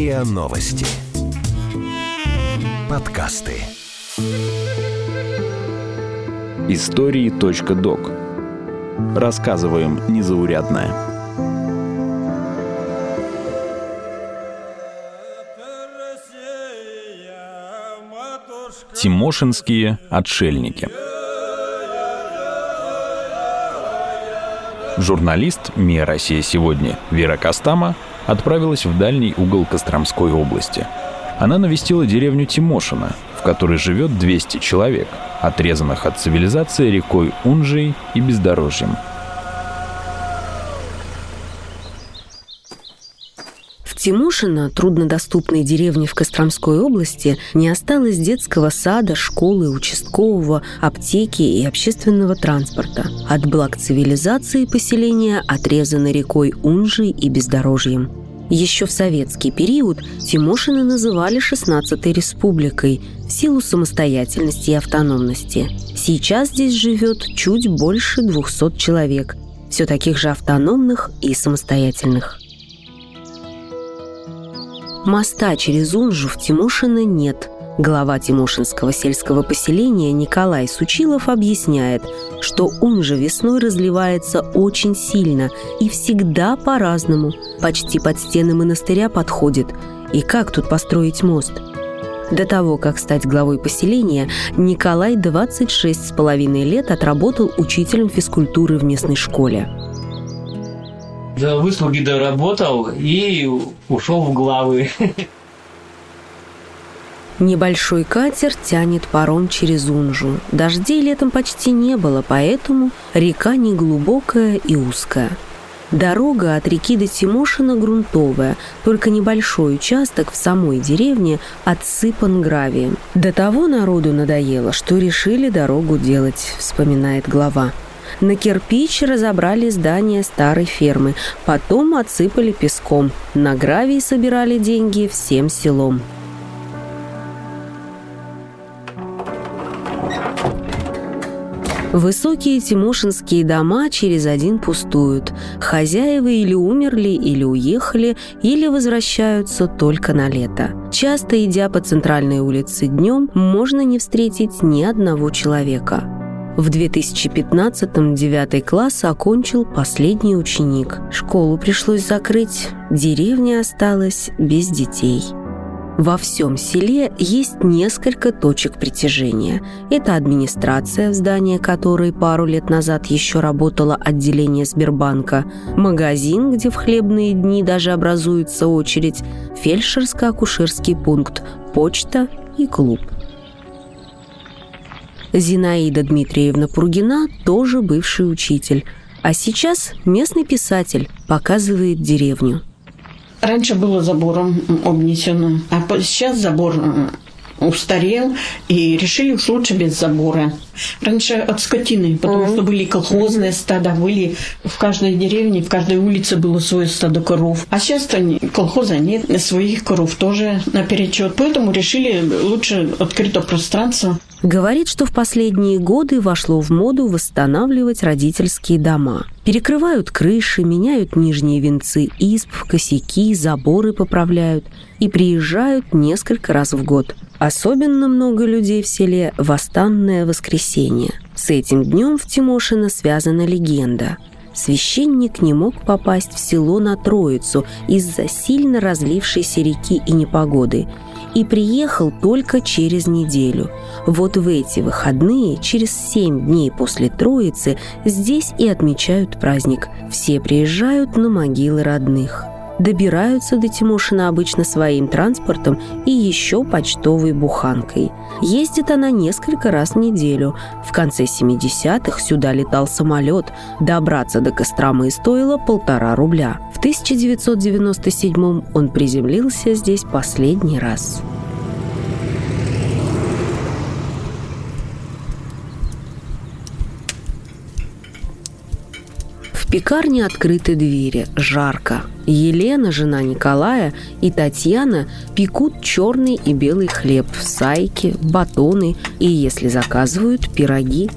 РИА Новости. Подкасты. Истории.док. Рассказываем незаурядное. Тимошинские отшельники. Журналист МИА «Россия сегодня» Вера Костама отправилась в дальний угол Костромской области. Она навестила деревню Тимошина, в которой живет 200 человек, отрезанных от цивилизации рекой Унжей и бездорожьем – Тимошино, труднодоступной деревне в Костромской области, не осталось детского сада, школы, участкового, аптеки и общественного транспорта. От благ цивилизации поселения отрезаны рекой Унжей и бездорожьем. Еще в советский период Тимошина называли 16-й республикой в силу самостоятельности и автономности. Сейчас здесь живет чуть больше 200 человек, все таких же автономных и самостоятельных. Моста через Унжу в Тимошино нет. Глава Тимошинского сельского поселения Николай Сучилов объясняет, что Унжа весной разливается очень сильно и всегда по-разному. Почти под стены монастыря подходит. И как тут построить мост? До того, как стать главой поселения, Николай 26 с половиной лет отработал учителем физкультуры в местной школе до выслуги доработал и ушел в главы. Небольшой катер тянет паром через Унжу. Дождей летом почти не было, поэтому река неглубокая и узкая. Дорога от реки до Тимошина грунтовая, только небольшой участок в самой деревне отсыпан гравием. До того народу надоело, что решили дорогу делать, вспоминает глава. На кирпич разобрали здание старой фермы, потом отсыпали песком. На гравий собирали деньги всем селом. Высокие тимошинские дома через один пустуют. Хозяева или умерли, или уехали, или возвращаются только на лето. Часто, идя по центральной улице днем, можно не встретить ни одного человека. В 2015-м 9 класс окончил последний ученик. Школу пришлось закрыть, деревня осталась без детей. Во всем селе есть несколько точек притяжения. Это администрация, в здании которой пару лет назад еще работало отделение Сбербанка, магазин, где в хлебные дни даже образуется очередь, фельдшерско-акушерский пункт, почта и клуб – Зинаида Дмитриевна Пургина тоже бывший учитель, а сейчас местный писатель показывает деревню. Раньше было забором обнесено, а сейчас забор устарел, и решили уж лучше без забора. Раньше от скотины, потому mm-hmm. что были колхозные стада, были в каждой деревне, в каждой улице было свое стадо коров. А сейчас колхоза нет, своих коров тоже наперечет. Поэтому решили лучше открытое пространство. Говорит, что в последние годы вошло в моду восстанавливать родительские дома. Перекрывают крыши, меняют нижние венцы изб, косяки, заборы поправляют и приезжают несколько раз в год. Особенно много людей в селе в Останное воскресенье. С этим днем в Тимошино связана легенда. Священник не мог попасть в село на Троицу из-за сильно разлившейся реки и непогоды и приехал только через неделю. Вот в эти выходные, через семь дней после Троицы, здесь и отмечают праздник. Все приезжают на могилы родных добираются до Тимошина обычно своим транспортом и еще почтовой буханкой. Ездит она несколько раз в неделю. В конце 70-х сюда летал самолет. Добраться до Костромы стоило полтора рубля. В 1997 он приземлился здесь последний раз. Пекарне открыты двери, жарко. Елена, жена Николая, и Татьяна пекут черный и белый хлеб, сайки, батоны и, если заказывают, пироги.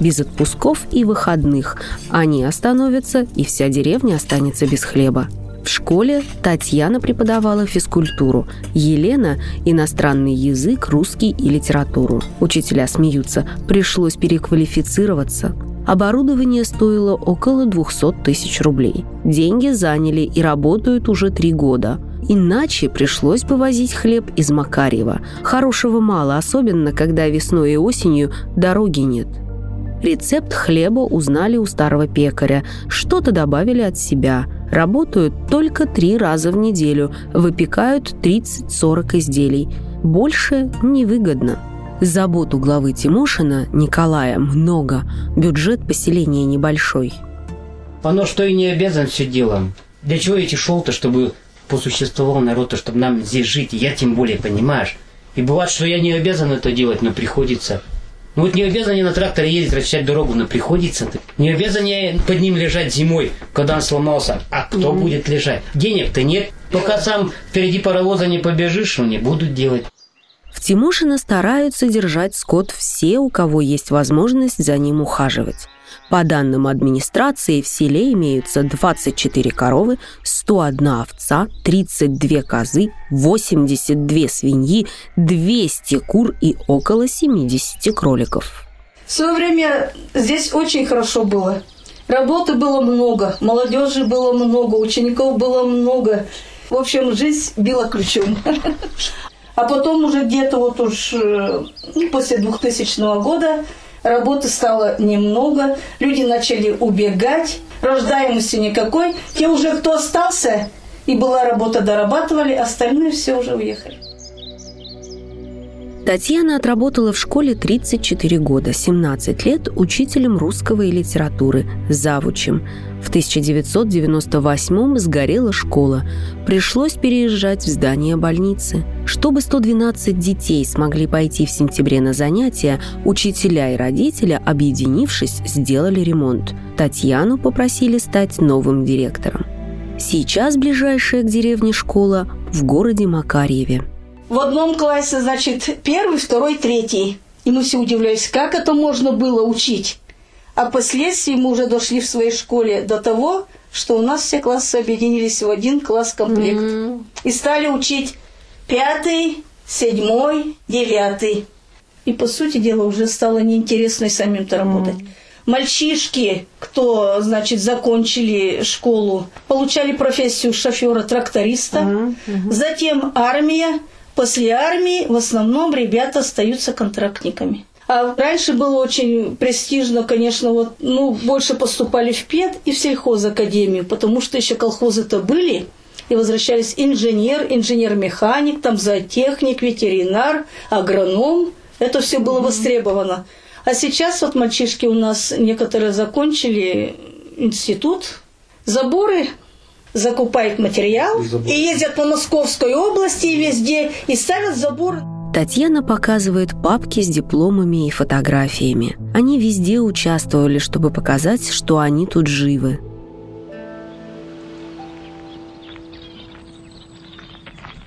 Без отпусков и выходных они остановятся, и вся деревня останется без хлеба. В школе Татьяна преподавала физкультуру, Елена – иностранный язык, русский и литературу. Учителя смеются, пришлось переквалифицироваться. Оборудование стоило около 200 тысяч рублей. Деньги заняли и работают уже три года. Иначе пришлось бы возить хлеб из Макарьева. Хорошего мало, особенно когда весной и осенью дороги нет. Рецепт хлеба узнали у старого пекаря, что-то добавили от себя. Работают только три раза в неделю, выпекают 30-40 изделий. Больше невыгодно. Забот у главы Тимошина, Николая, много. Бюджет поселения небольшой. Оно что и не обязан все делом. Для чего я шел-то, чтобы посуществовал народ-то, чтобы нам здесь жить, я тем более, понимаешь? И бывает, что я не обязан это делать, но приходится. Ну вот не обязан я на тракторе ездить, расчищать дорогу, но приходится. -то. Не обязан я под ним лежать зимой, когда он сломался. А кто mm-hmm. будет лежать? Денег-то нет. Пока сам впереди паровоза не побежишь, ну не будут делать. В Тимошино стараются держать скот все, у кого есть возможность за ним ухаживать. По данным администрации, в селе имеются 24 коровы, 101 овца, 32 козы, 82 свиньи, 200 кур и около 70 кроликов. В свое время здесь очень хорошо было. Работы было много, молодежи было много, учеников было много. В общем, жизнь била ключом. А потом уже где-то вот уж э, ну, после 2000 года работы стало немного, люди начали убегать, рождаемости никакой. Те уже, кто остался, и была работа, дорабатывали, остальные все уже уехали. Татьяна отработала в школе 34 года, 17 лет учителем русского и литературы, завучем. В 1998 сгорела школа. Пришлось переезжать в здание больницы. Чтобы 112 детей смогли пойти в сентябре на занятия, учителя и родители, объединившись, сделали ремонт. Татьяну попросили стать новым директором. Сейчас ближайшая к деревне школа в городе Макарьеве. В одном классе, значит, первый, второй, третий. И мы все удивлялись, как это можно было учить. А впоследствии мы уже дошли в своей школе до того, что у нас все классы объединились в один класс-комплект. Mm-hmm. И стали учить пятый, седьмой, девятый. И, по сути дела, уже стало неинтересно и самим-то работать. Mm-hmm. Мальчишки, кто, значит, закончили школу, получали профессию шофера-тракториста. Mm-hmm. Затем армия, После армии в основном ребята остаются контрактниками. А раньше было очень престижно, конечно, вот, ну, больше поступали в ПЕД и в сельхозакадемию, потому что еще колхозы-то были, и возвращались инженер, инженер-механик, там зоотехник, ветеринар, агроном. Это все было востребовано. А сейчас вот мальчишки у нас некоторые закончили институт, заборы закупают материал и ездят по Московской области и везде и ставят забор. Татьяна показывает папки с дипломами и фотографиями. Они везде участвовали, чтобы показать, что они тут живы.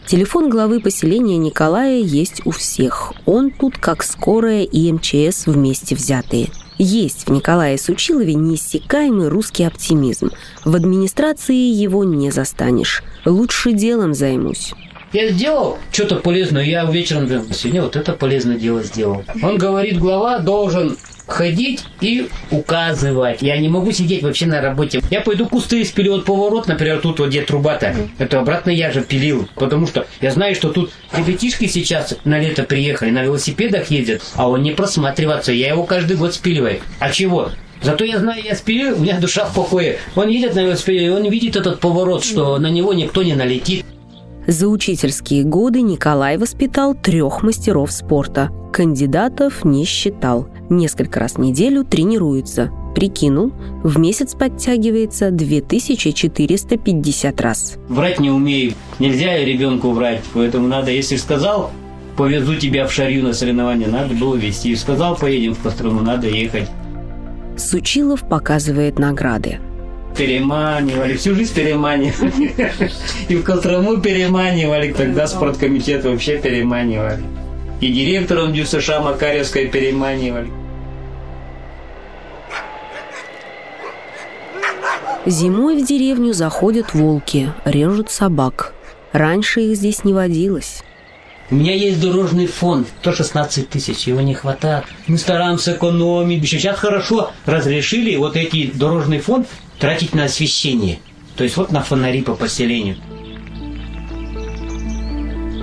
Телефон главы поселения Николая есть у всех. Он тут как скорая и МЧС вместе взятые – есть в Николае Сучилове неиссякаемый русский оптимизм. В администрации его не застанешь. Лучше делом займусь. Я сделал что-то полезное, я вечером сегодня вот это полезное дело сделал. Он говорит, глава должен ходить и указывать. Я не могу сидеть вообще на работе. Я пойду кусты спилю вот поворот, например, тут вот где труба-то. Mm. Это обратно я же пилил. Потому что я знаю, что тут ребятишки сейчас на лето приехали, на велосипедах ездят, а он не просматриваться. Я его каждый год спиливаю. А чего? Зато я знаю, я спилю, у меня душа в покое. Он едет на велосипеде, и он видит этот поворот, что на него никто не налетит. За учительские годы Николай воспитал трех мастеров спорта. Кандидатов не считал. Несколько раз в неделю тренируется. Прикинул, в месяц подтягивается 2450 раз. Врать не умею. Нельзя ребенку врать. Поэтому надо, если сказал, повезу тебя в Шарью на соревнования, надо было вести. Сказал, поедем в Кострому, надо ехать. Сучилов показывает награды переманивали, всю жизнь переманивали. И в Кострому переманивали, тогда спорткомитет вообще переманивали. И директором ДЮСШ Макаревской переманивали. Зимой в деревню заходят волки, режут собак. Раньше их здесь не водилось. У меня есть дорожный фонд, то 16 тысяч, его не хватает. Мы стараемся экономить. Сейчас хорошо разрешили вот эти дорожный фонд тратить на освещение. То есть вот на фонари по поселению.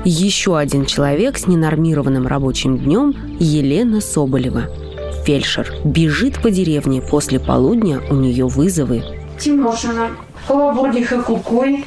Еще один человек с ненормированным рабочим днем – Елена Соболева. Фельдшер бежит по деревне, после полудня у нее вызовы. Тимошина, Колободиха, Кукуй,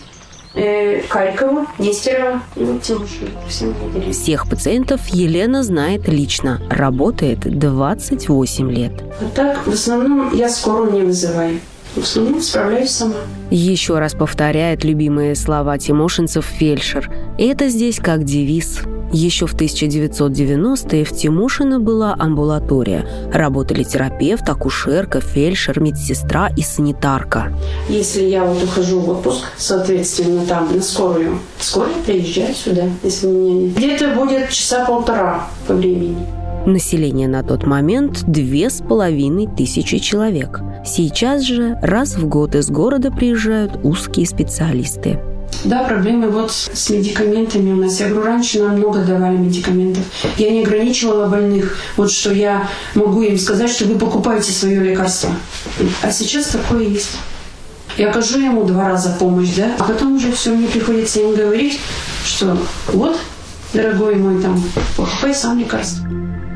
э, Карькова, Нестерова и вот Тимошина. Всем. Всех пациентов Елена знает лично, работает 28 лет. А так, в основном, я скорую не вызываю. В основном справляюсь сама. Еще раз повторяет любимые слова тимошинцев фельдшер. Это здесь как девиз. Еще в 1990-е в Тимошино была амбулатория. Работали терапевт, акушерка, фельдшер, медсестра и санитарка. Если я вот ухожу в отпуск, соответственно, там на скорую, скорая приезжает сюда, если меня нет. Где-то будет часа полтора по времени. Население на тот момент две с половиной тысячи человек. Сейчас же раз в год из города приезжают узкие специалисты. Да, проблемы вот с медикаментами у нас. Я говорю, раньше нам много давали медикаментов. Я не ограничивала больных. Вот что я могу им сказать, что вы покупаете свое лекарство. А сейчас такое есть. Я окажу ему два раза помощь, да, а потом уже все, мне приходится им говорить, что вот, дорогой мой, там, покупай сам лекарство.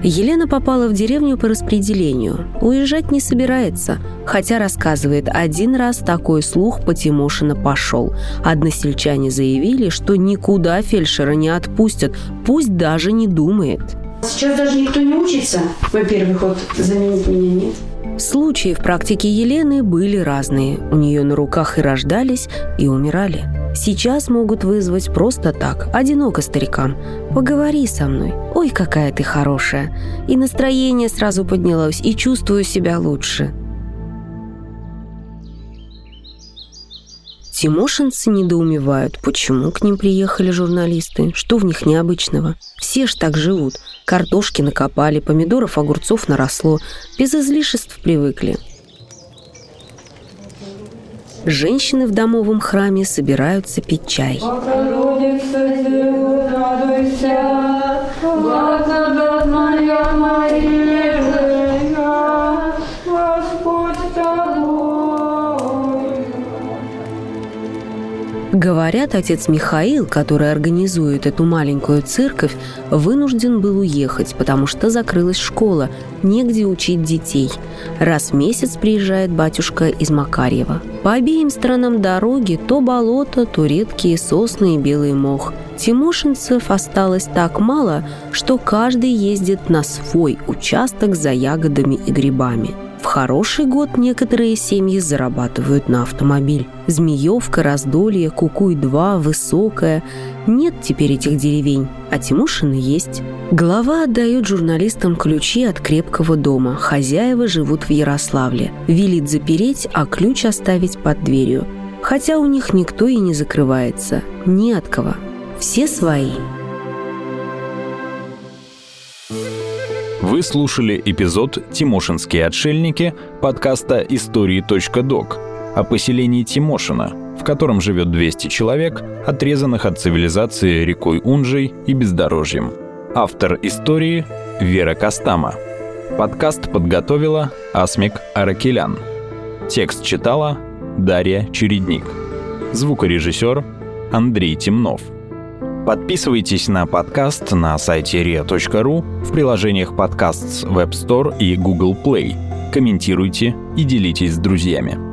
Елена попала в деревню по распределению. Уезжать не собирается, хотя рассказывает, один раз такой слух по Тимошина пошел. Односельчане заявили, что никуда фельдшера не отпустят, пусть даже не думает. Сейчас даже никто не учится. Во-первых, вот заменить меня нет. Случаи в практике Елены были разные. У нее на руках и рождались, и умирали. Сейчас могут вызвать просто так, одиноко старикам. «Поговори со мной. Ой, какая ты хорошая». И настроение сразу поднялось, и чувствую себя лучше. Тимошинцы недоумевают, почему к ним приехали журналисты, что в них необычного. Все ж так живут. Картошки накопали, помидоров, огурцов наросло. Без излишеств привыкли. Женщины в домовом храме собираются пить чай. Богородица, радуйся, Говорят, отец Михаил, который организует эту маленькую церковь, вынужден был уехать, потому что закрылась школа, негде учить детей. Раз в месяц приезжает батюшка из Макарьева. По обеим сторонам дороги то болото, то редкие сосны и белый мох. Тимошинцев осталось так мало, что каждый ездит на свой участок за ягодами и грибами. В хороший год некоторые семьи зарабатывают на автомобиль. Змеевка, Раздолье, Кукуй-2, Высокая. Нет теперь этих деревень, а Тимошины есть. Глава отдает журналистам ключи от крепкого дома. Хозяева живут в Ярославле. Велит запереть, а ключ оставить под дверью. Хотя у них никто и не закрывается. Ни от кого. Все свои. Вы слушали эпизод «Тимошинские отшельники» подкаста «Истории.док» о поселении Тимошина, в котором живет 200 человек, отрезанных от цивилизации рекой Унжей и бездорожьем. Автор истории – Вера Костама. Подкаст подготовила Асмик Аракелян. Текст читала Дарья Чередник. Звукорежиссер Андрей Темнов. Подписывайтесь на подкаст на сайте ria.ru, в приложениях подкаст Web Store и Google Play. Комментируйте и делитесь с друзьями.